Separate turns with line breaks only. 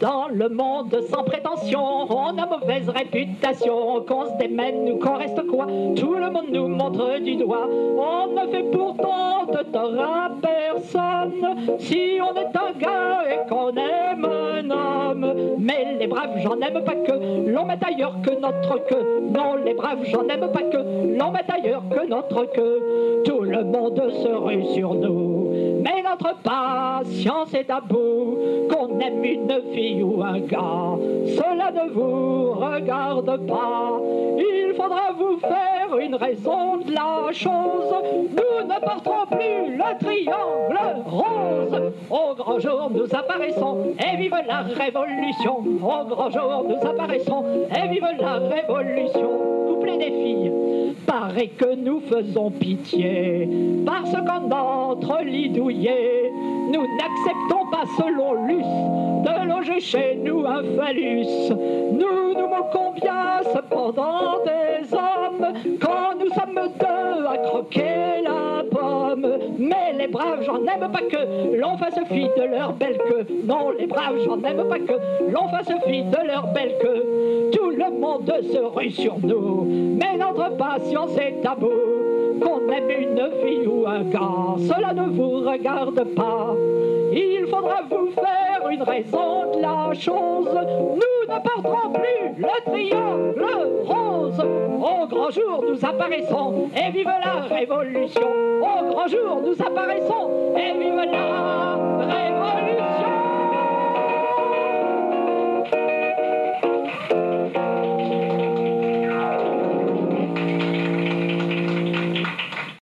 Dans le monde sans prétention, on a mauvaise réputation, qu'on se démène ou qu'on reste quoi, tout le monde nous montre du doigt. On ne fait pourtant de tort à personne si on est un gars et qu'on aime un homme. Mais les braves, j'en aime pas que l'on met ailleurs que notre queue. Non, les braves, j'en aime pas que l'on met ailleurs que notre queue. Tout le monde se rue sur nous, notre patience est à bout. Qu'on aime une fille ou un gars, cela ne vous regarde pas. Il faudra vous faire une raison de la chose. Nous ne porterons plus le triangle rose. Au grand jour, nous apparaissons et vive la révolution. Au grand jour, nous apparaissons et vive la révolution. Couplet des filles, paraît que nous faisons pitié parce qu'en entre douillet, nous n'acceptons pas selon l'us de loger chez nous un phallus. Nous nous moquons bien cependant des hommes quand nous sommes deux à croquer la pomme. Mais les braves, j'en aime pas que l'on fasse fi de leur belle queue. Non, les braves, j'en aime pas que l'on fasse fi de leur belle queue. Tout le monde se rue sur nous, mais notre patience est bout. Qu'on aime une fille ou un gars, cela ne vous regarde pas. Il faudra vous faire une raison de la chose. Nous ne porterons plus le triangle rose. Au grand jour, nous apparaissons et vive la révolution. Au grand jour, nous apparaissons et vive la.